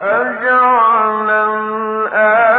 أجعل الآن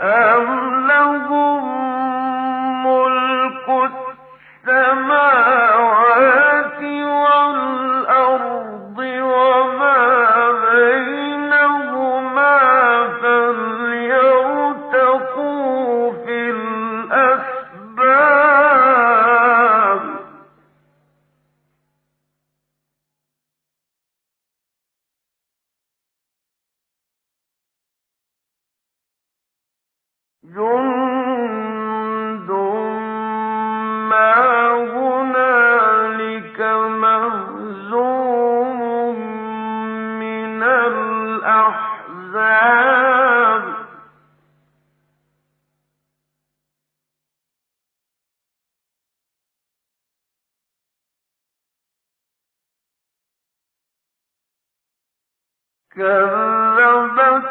أم لهم ملك السماوات كذبت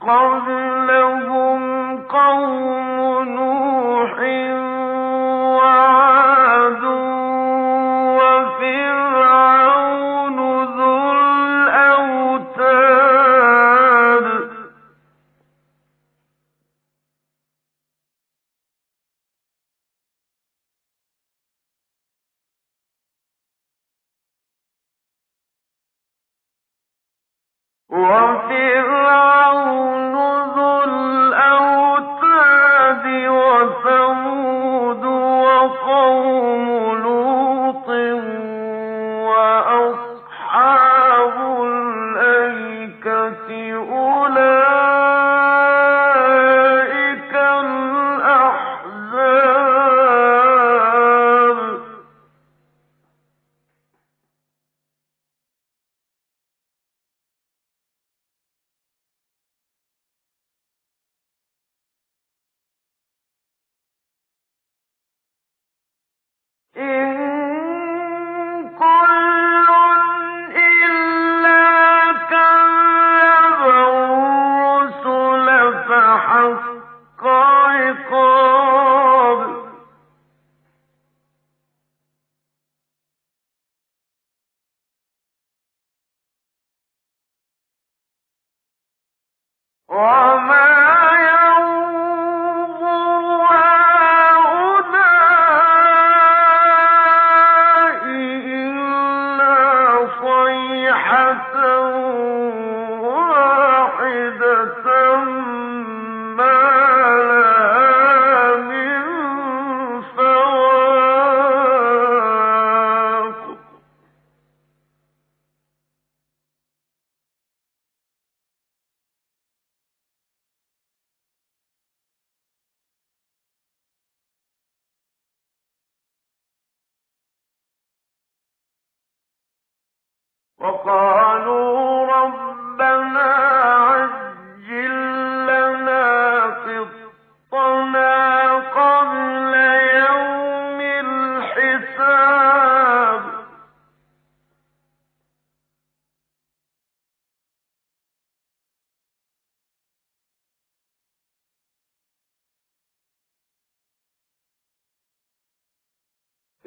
قبلهم قوم نوح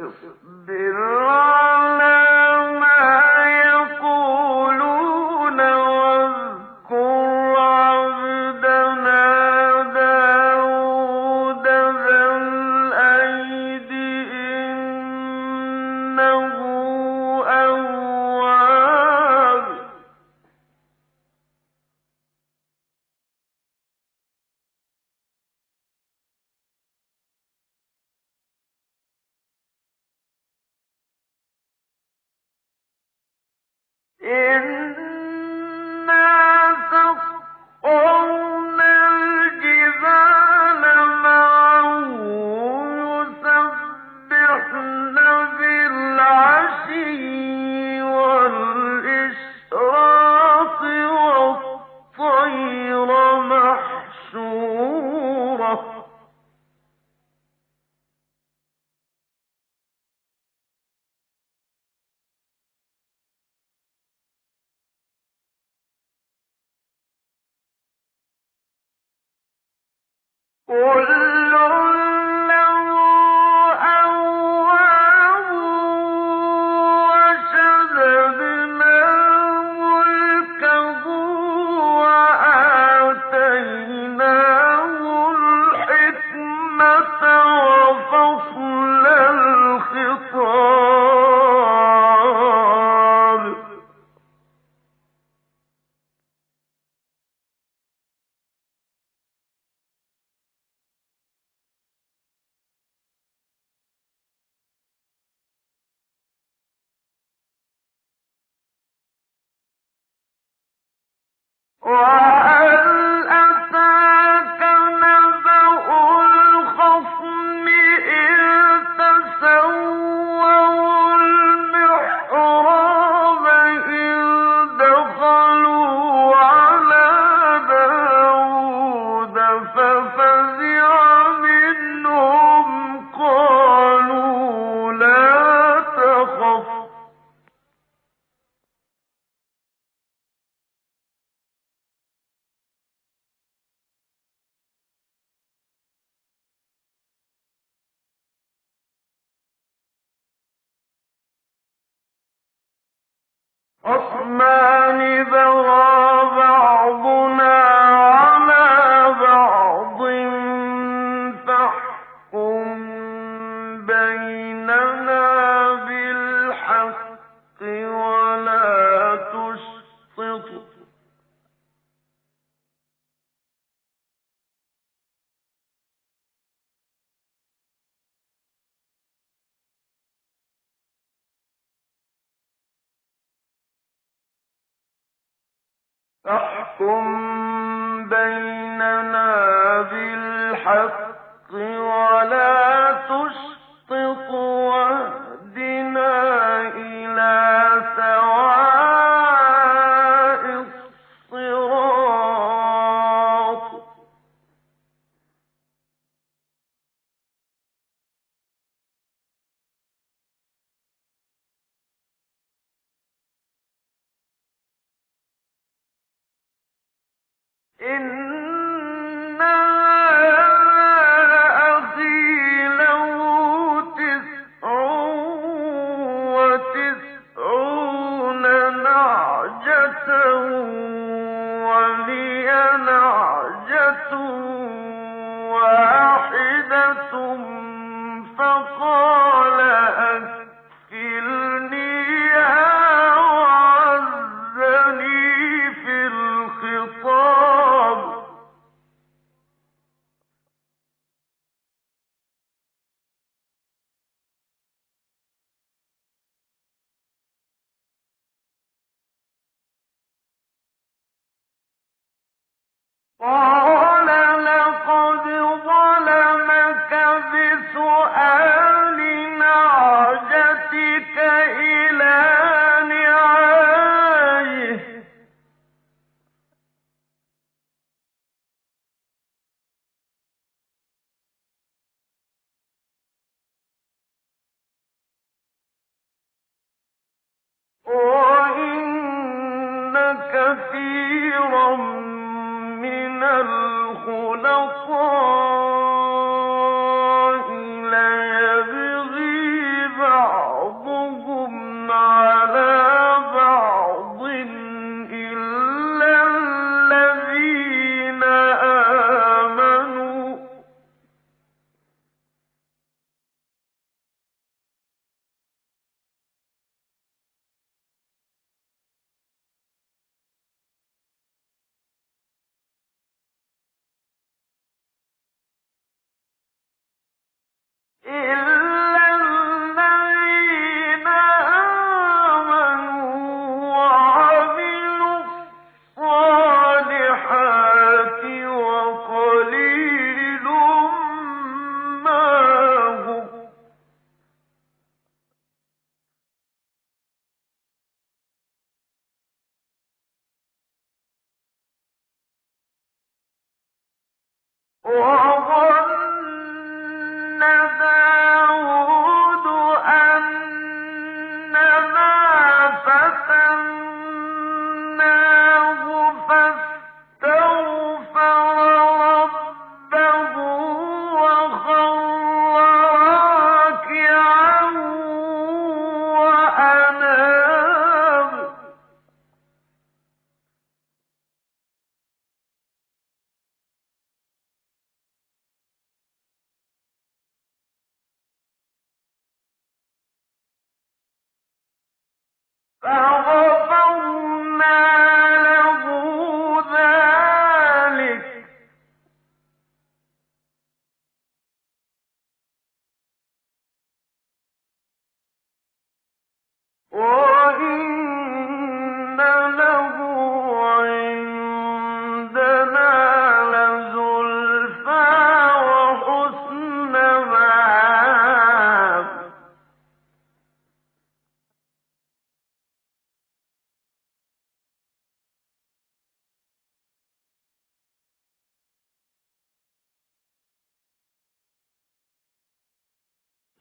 اصبر وهل عثمان ذو فاحكم بيننا بالحق ولا إِنَّ Oh! إِلَّا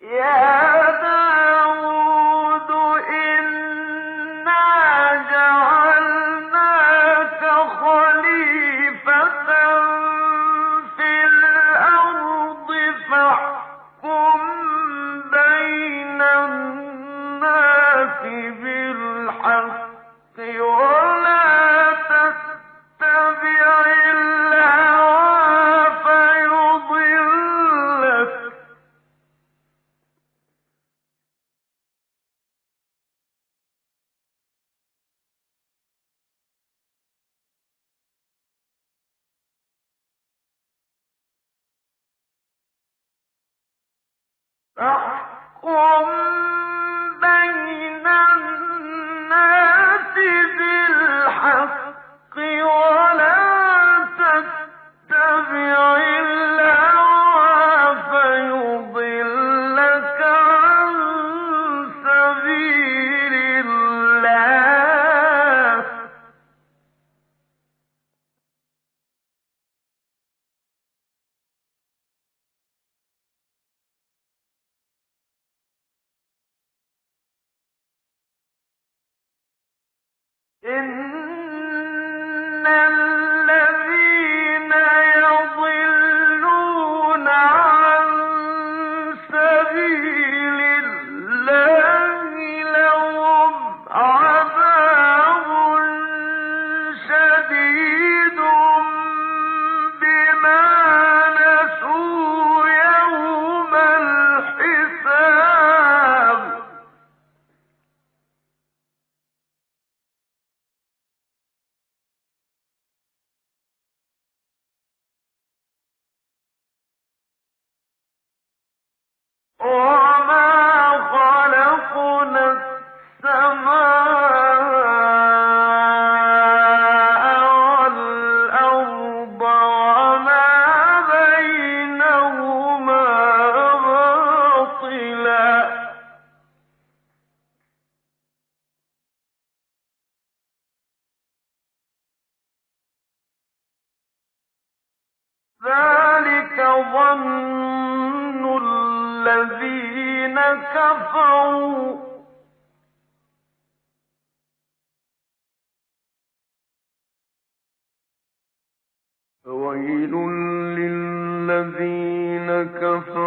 Yeah. 啊啊啊 كفروا. فويل للذين كفروا.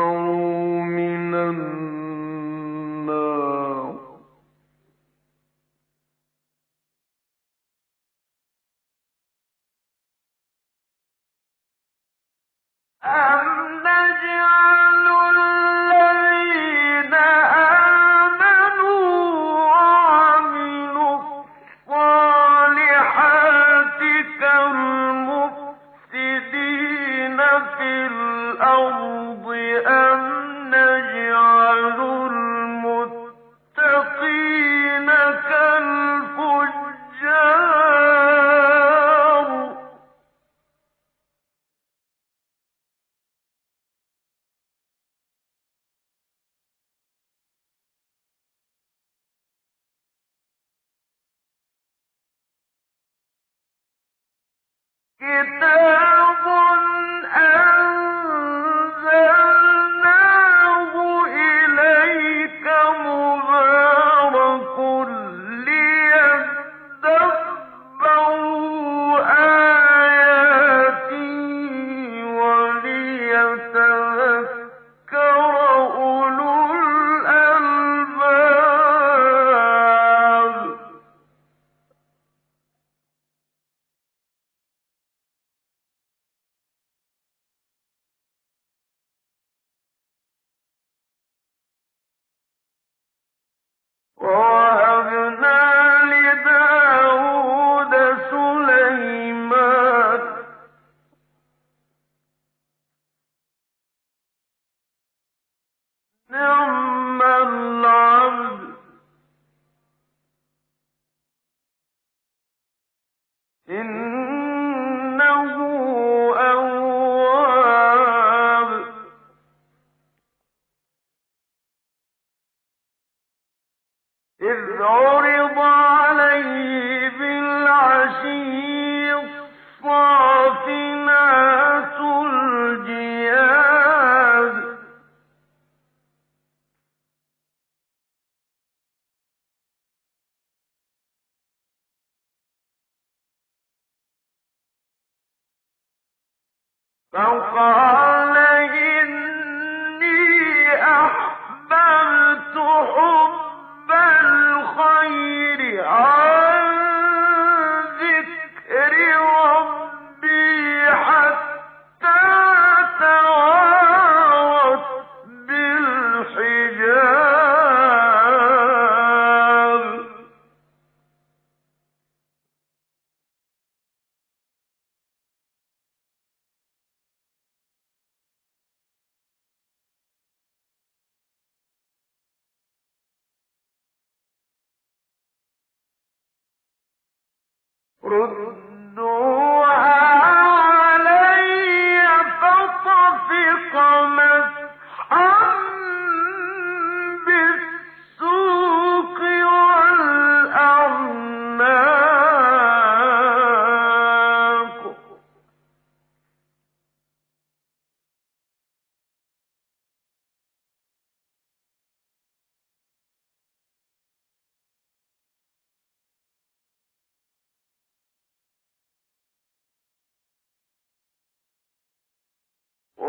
فقال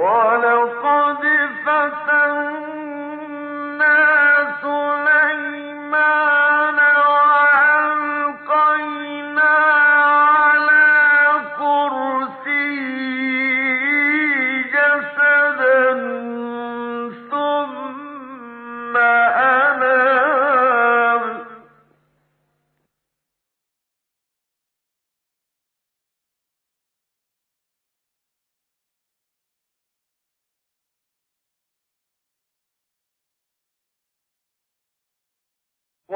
Whoa.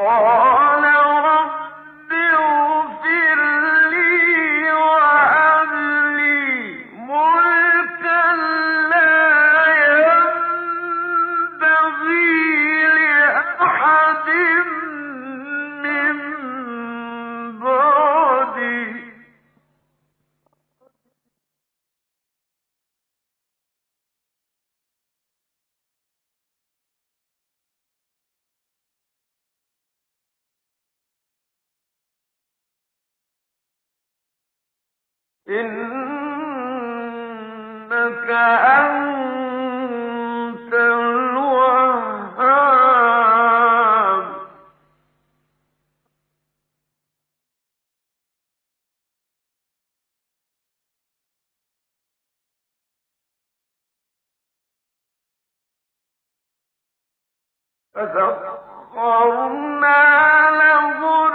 Oh, إنك أنت فسخرنا له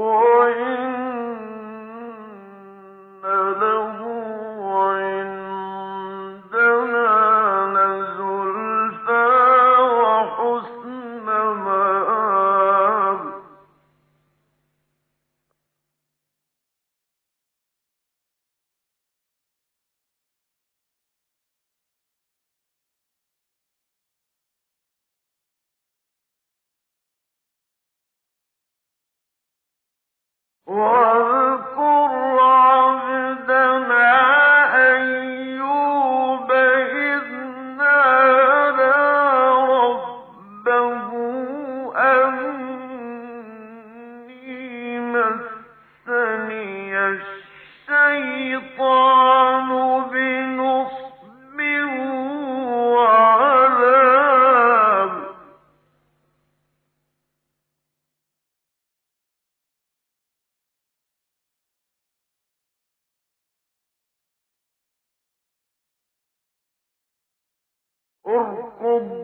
Oh. اركض